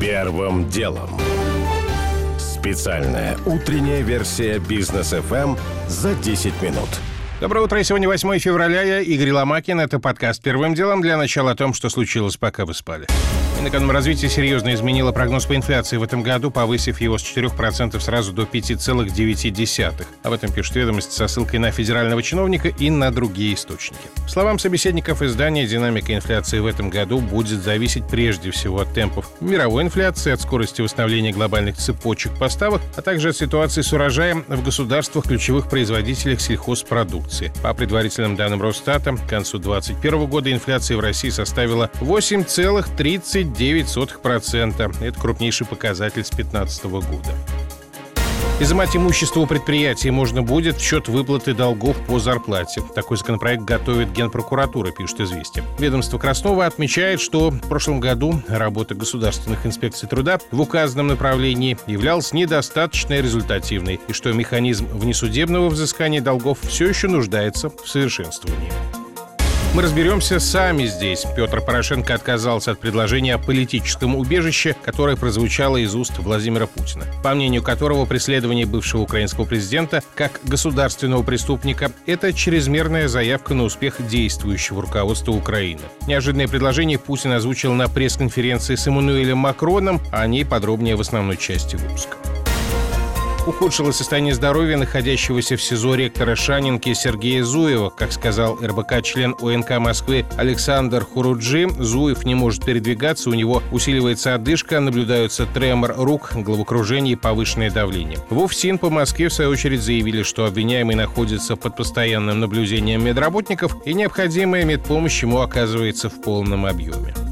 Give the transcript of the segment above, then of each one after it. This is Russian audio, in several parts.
Первым делом. Специальная утренняя версия бизнес FM за 10 минут. Доброе утро. Сегодня 8 февраля. Я Игорь Ломакин. Это подкаст «Первым делом». Для начала о том, что случилось, пока вы спали. Минэкономразвитие серьезно изменило прогноз по инфляции в этом году, повысив его с 4% сразу до 5,9%. Об этом пишет ведомость со ссылкой на федерального чиновника и на другие источники. Словам собеседников издания, динамика инфляции в этом году будет зависеть прежде всего от темпов мировой инфляции, от скорости восстановления глобальных цепочек поставок, а также от ситуации с урожаем в государствах ключевых производителях сельхозпродукции. По предварительным данным Росстата, к концу 2021 года инфляция в России составила 8,30 9,9%. Это крупнейший показатель с 2015 года. Изымать имущество у предприятий можно будет в счет выплаты долгов по зарплате. Такой законопроект готовит Генпрокуратура, пишет «Известия». Ведомство Краснова отмечает, что в прошлом году работа государственных инспекций труда в указанном направлении являлась недостаточно результативной и что механизм внесудебного взыскания долгов все еще нуждается в совершенствовании. Мы разберемся сами здесь. Петр Порошенко отказался от предложения о политическом убежище, которое прозвучало из уст Владимира Путина, по мнению которого преследование бывшего украинского президента как государственного преступника – это чрезмерная заявка на успех действующего руководства Украины. Неожиданное предложение Путин озвучил на пресс-конференции с Эммануэлем Макроном, а о ней подробнее в основной части выпуска ухудшилось состояние здоровья находящегося в СИЗО ректора Шанинки Сергея Зуева. Как сказал РБК-член ОНК Москвы Александр Хуруджи, Зуев не может передвигаться, у него усиливается одышка, наблюдаются тремор рук, головокружение и повышенное давление. В УФСИН по Москве, в свою очередь, заявили, что обвиняемый находится под постоянным наблюдением медработников и необходимая медпомощь ему оказывается в полном объеме.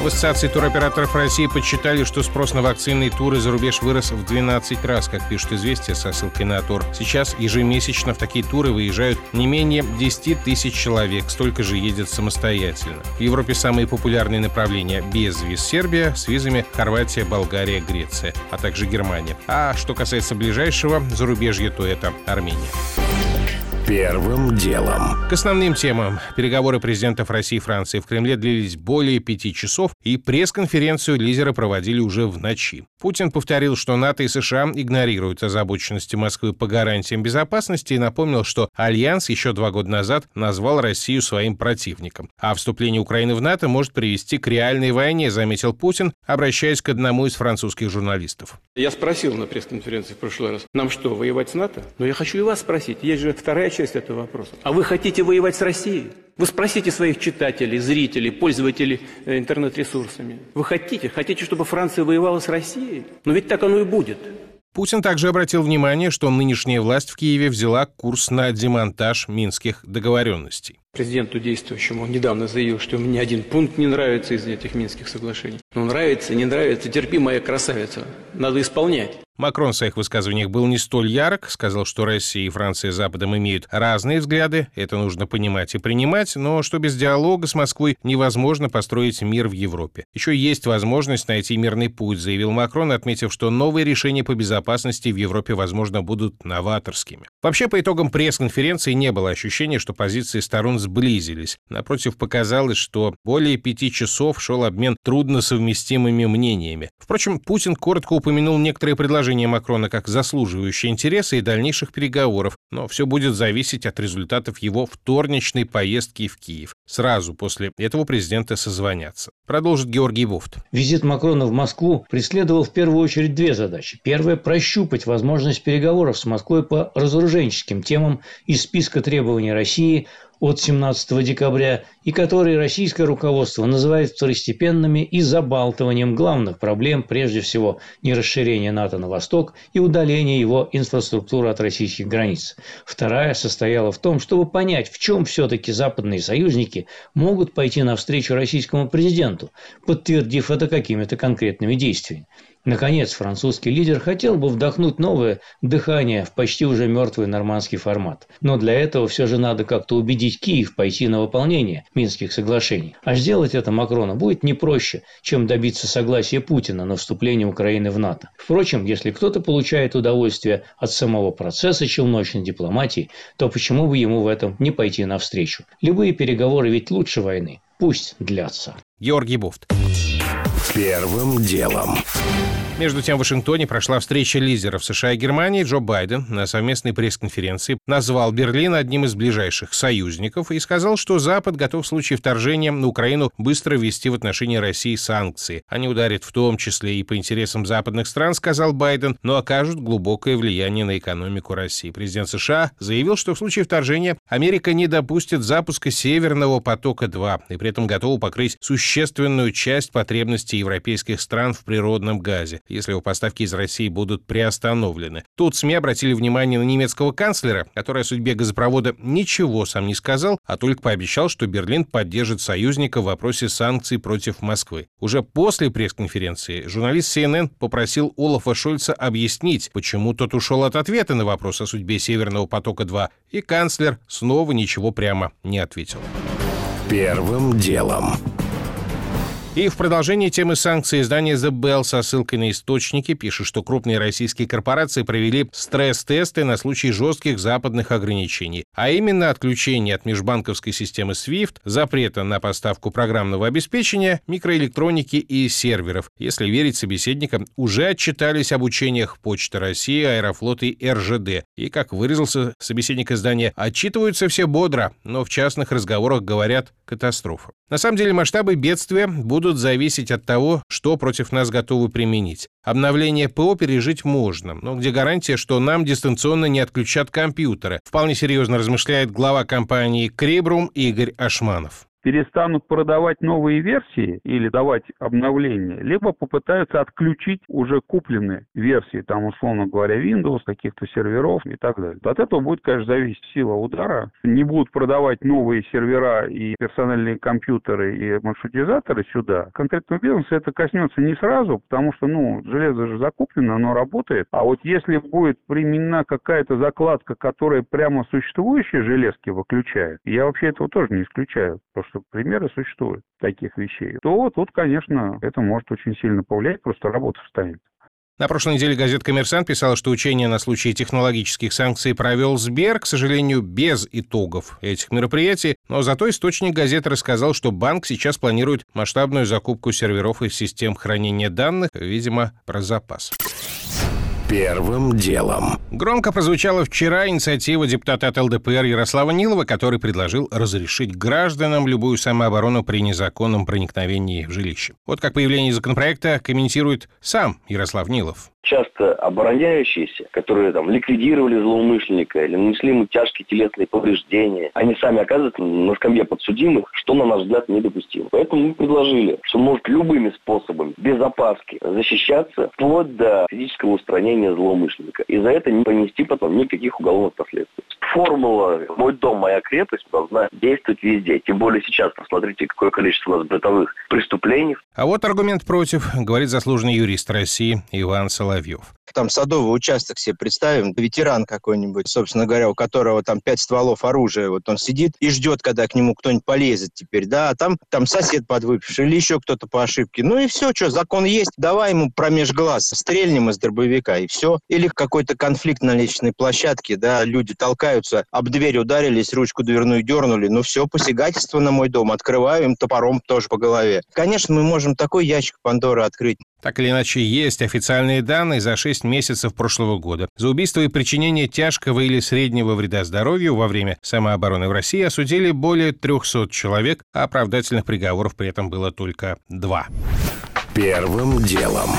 В Ассоциации туроператоров России подсчитали, что спрос на вакцинные туры за рубеж вырос в 12 раз, как пишут «Известия» со ссылкой на тур. Сейчас ежемесячно в такие туры выезжают не менее 10 тысяч человек, столько же едет самостоятельно. В Европе самые популярные направления – без виз Сербия, с визами Хорватия, Болгария, Греция, а также Германия. А что касается ближайшего зарубежья, то это Армения. Первым делом. К основным темам. Переговоры президентов России и Франции в Кремле длились более пяти часов, и пресс-конференцию лидеры проводили уже в ночи. Путин повторил, что НАТО и США игнорируют озабоченности Москвы по гарантиям безопасности и напомнил, что Альянс еще два года назад назвал Россию своим противником. А вступление Украины в НАТО может привести к реальной войне, заметил Путин, обращаясь к одному из французских журналистов. Я спросил на пресс-конференции в прошлый раз, нам что, воевать с НАТО? Но я хочу и вас спросить, есть же вторая часть часть этого вопроса. А вы хотите воевать с Россией? Вы спросите своих читателей, зрителей, пользователей э, интернет-ресурсами. Вы хотите? Хотите, чтобы Франция воевала с Россией? Но ведь так оно и будет. Путин также обратил внимание, что нынешняя власть в Киеве взяла курс на демонтаж минских договоренностей. Президенту действующему он недавно заявил, что мне один пункт не нравится из этих Минских соглашений. Ну, нравится, не нравится, терпи, моя красавица. Надо исполнять. Макрон в своих высказываниях был не столь ярок, сказал, что Россия и Франция с Западом имеют разные взгляды, это нужно понимать и принимать, но что без диалога с Москвой невозможно построить мир в Европе. Еще есть возможность найти мирный путь, заявил Макрон, отметив, что новые решения по безопасности в Европе, возможно, будут новаторскими. Вообще, по итогам пресс-конференции не было ощущения, что позиции сторон сблизились. Напротив, показалось, что более пяти часов шел обмен трудносовместимыми мнениями. Впрочем, Путин коротко упомянул некоторые предложения Макрона как заслуживающие интереса и дальнейших переговоров, но все будет зависеть от результатов его вторничной поездки в Киев. Сразу после этого президента созвонятся. Продолжит Георгий Вовт. Визит Макрона в Москву преследовал в первую очередь две задачи. Первая – прощупать возможность переговоров с Москвой по разоруженческим темам из списка требований России от 17 декабря и которые российское руководство называет второстепенными и забалтыванием главных проблем, прежде всего не расширения НАТО на восток и удаления его инфраструктуры от российских границ. Вторая состояла в том, чтобы понять, в чем все-таки западные союзники могут пойти навстречу российскому президенту, подтвердив это какими-то конкретными действиями. Наконец, французский лидер хотел бы вдохнуть новое дыхание в почти уже мертвый нормандский формат. Но для этого все же надо как-то убедить Киев пойти на выполнение Минских соглашений. А сделать это Макрону будет не проще, чем добиться согласия Путина на вступление Украины в НАТО. Впрочем, если кто-то получает удовольствие от самого процесса челночной дипломатии, то почему бы ему в этом не пойти навстречу? Любые переговоры ведь лучше войны. Пусть длятся. Георгий Буфт. Первым делом. Между тем, в Вашингтоне прошла встреча лидеров США и Германии. Джо Байден на совместной пресс-конференции назвал Берлин одним из ближайших союзников и сказал, что Запад готов в случае вторжения на Украину быстро ввести в отношении России санкции. Они ударят в том числе и по интересам западных стран, сказал Байден, но окажут глубокое влияние на экономику России. Президент США заявил, что в случае вторжения Америка не допустит запуска Северного потока-2 и при этом готова покрыть существенную часть потребностей европейских стран в природном газе если его поставки из России будут приостановлены. Тут СМИ обратили внимание на немецкого канцлера, который о судьбе газопровода ничего сам не сказал, а только пообещал, что Берлин поддержит союзника в вопросе санкций против Москвы. Уже после пресс-конференции журналист CNN попросил Олафа Шольца объяснить, почему тот ушел от ответа на вопрос о судьбе Северного потока-2, и канцлер снова ничего прямо не ответил. Первым делом. И в продолжении темы санкций издание The Bell со ссылкой на источники пишет, что крупные российские корпорации провели стресс-тесты на случай жестких западных ограничений, а именно отключение от межбанковской системы SWIFT, запрета на поставку программного обеспечения, микроэлектроники и серверов. Если верить собеседникам, уже отчитались об учениях Почты России, Аэрофлот и РЖД. И, как выразился собеседник издания, отчитываются все бодро, но в частных разговорах говорят катастрофа. На самом деле масштабы бедствия будут зависеть от того, что против нас готовы применить. Обновление ПО пережить можно, но где гарантия, что нам дистанционно не отключат компьютеры? Вполне серьезно размышляет глава компании Кребрум Игорь Ашманов перестанут продавать новые версии или давать обновления, либо попытаются отключить уже купленные версии, там, условно говоря, Windows, каких-то серверов и так далее. От этого будет, конечно, зависеть сила удара. Не будут продавать новые сервера и персональные компьютеры и маршрутизаторы сюда. Конкретного бизнеса это коснется не сразу, потому что, ну, железо же закуплено, оно работает. А вот если будет применена какая-то закладка, которая прямо существующие железки выключает, я вообще этого тоже не исключаю, потому что примеры существуют таких вещей, то тут, конечно, это может очень сильно повлиять, просто работа встанет. На прошлой неделе газета «Коммерсант» писала, что учение на случай технологических санкций провел Сбер, к сожалению, без итогов этих мероприятий, но зато источник газеты рассказал, что банк сейчас планирует масштабную закупку серверов и систем хранения данных, видимо, про запас. Первым делом. Громко прозвучала вчера инициатива депутата от ЛДПР Ярослава Нилова, который предложил разрешить гражданам любую самооборону при незаконном проникновении в жилище. Вот как появление законопроекта комментирует сам Ярослав Нилов часто обороняющиеся, которые там ликвидировали злоумышленника или нанесли ему тяжкие телесные повреждения, они сами оказываются на скамье подсудимых, что, на наш взгляд, недопустимо. Поэтому мы предложили, что может любыми способами, без опаски, защищаться вплоть до физического устранения злоумышленника. И за это не понести потом никаких уголовных последствий. Формула «мой дом, моя крепость» должна действовать везде. Тем более сейчас, посмотрите, какое количество у нас бытовых преступлений. А вот аргумент против, говорит заслуженный юрист России Иван Соловьев. Там садовый участок себе представим, ветеран какой-нибудь, собственно говоря, у которого там пять стволов оружия, вот он сидит и ждет, когда к нему кто-нибудь полезет теперь, да, а там, там сосед подвыпивший или еще кто-то по ошибке. Ну и все, что, закон есть, давай ему промеж глаз, стрельнем из дробовика и все. Или какой-то конфликт на личной площадке, да, люди толкаются, об дверь ударились, ручку дверную дернули, ну все, посягательство на мой дом, открываю им топором тоже по голове. Конечно, мы можем такой ящик Пандоры открыть. Так или иначе, есть официальные данные за 6 месяцев прошлого года. За убийство и причинение тяжкого или среднего вреда здоровью во время самообороны в России осудили более 300 человек, а оправдательных приговоров при этом было только два. Первым делом.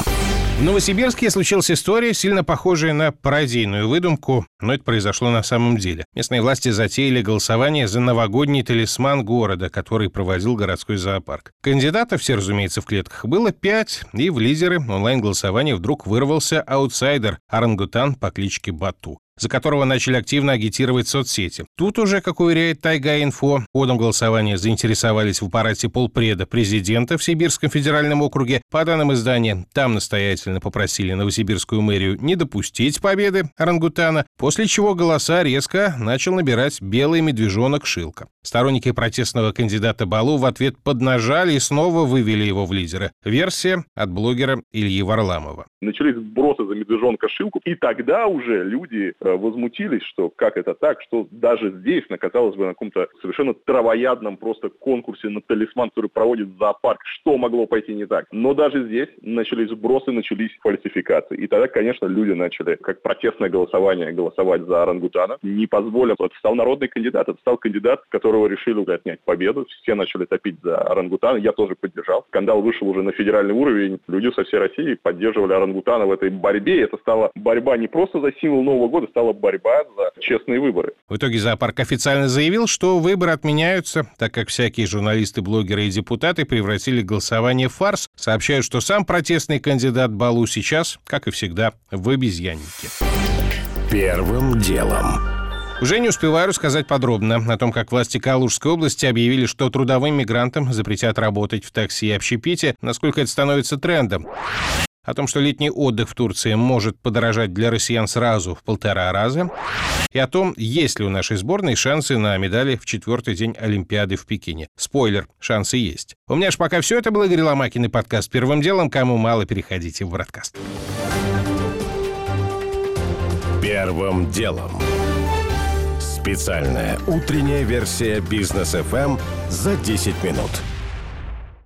В Новосибирске случилась история, сильно похожая на пародийную выдумку, но это произошло на самом деле. Местные власти затеяли голосование за новогодний талисман города, который проводил городской зоопарк. Кандидатов, все, разумеется, в клетках, было пять, и в лидеры онлайн-голосования вдруг вырвался аутсайдер – орангутан по кличке Бату за которого начали активно агитировать соцсети. Тут уже, как уверяет Тайга-Инфо, ходом голосования заинтересовались в аппарате полпреда президента в Сибирском федеральном округе. По данным издания, там настоятельно попросили Новосибирскую мэрию не допустить победы орангутана, после чего голоса резко начал набирать белый медвежонок Шилка. Сторонники протестного кандидата Балу в ответ поднажали и снова вывели его в лидеры. Версия от блогера Ильи Варламова. Начались сбросы за медвежонка Шилку, и тогда уже люди возмутились, что как это так, что даже здесь, на, казалось бы, на каком-то совершенно травоядном просто конкурсе на талисман, который проводит зоопарк, что могло пойти не так. Но даже здесь начались сбросы, начались фальсификации. И тогда, конечно, люди начали, как протестное голосование, голосовать за орангутана. Не позволив, стал народный кандидат, это стал кандидат, которого решили отнять победу. Все начали топить за орангутана, я тоже поддержал. Скандал вышел уже на федеральный уровень, люди со всей России поддерживали орангутана в этой борьбе. И это стала борьба не просто за символ Нового года, стала борьба за честные выборы. В итоге зоопарк официально заявил, что выборы отменяются, так как всякие журналисты, блогеры и депутаты превратили голосование в фарс, сообщают, что сам протестный кандидат Балу сейчас, как и всегда, в обезьяннике. Первым делом. Уже не успеваю рассказать подробно о том, как власти Калужской области объявили, что трудовым мигрантам запретят работать в такси и общепите, насколько это становится трендом. О том, что летний отдых в Турции может подорожать для россиян сразу в полтора раза. И о том, есть ли у нашей сборной шансы на медали в четвертый день Олимпиады в Пекине. Спойлер, шансы есть. У меня же пока все это было Игорь Ломакин и подкаст «Первым делом». Кому мало, переходите в бродкаст. Первым делом. Специальная утренняя версия бизнес FM за 10 минут.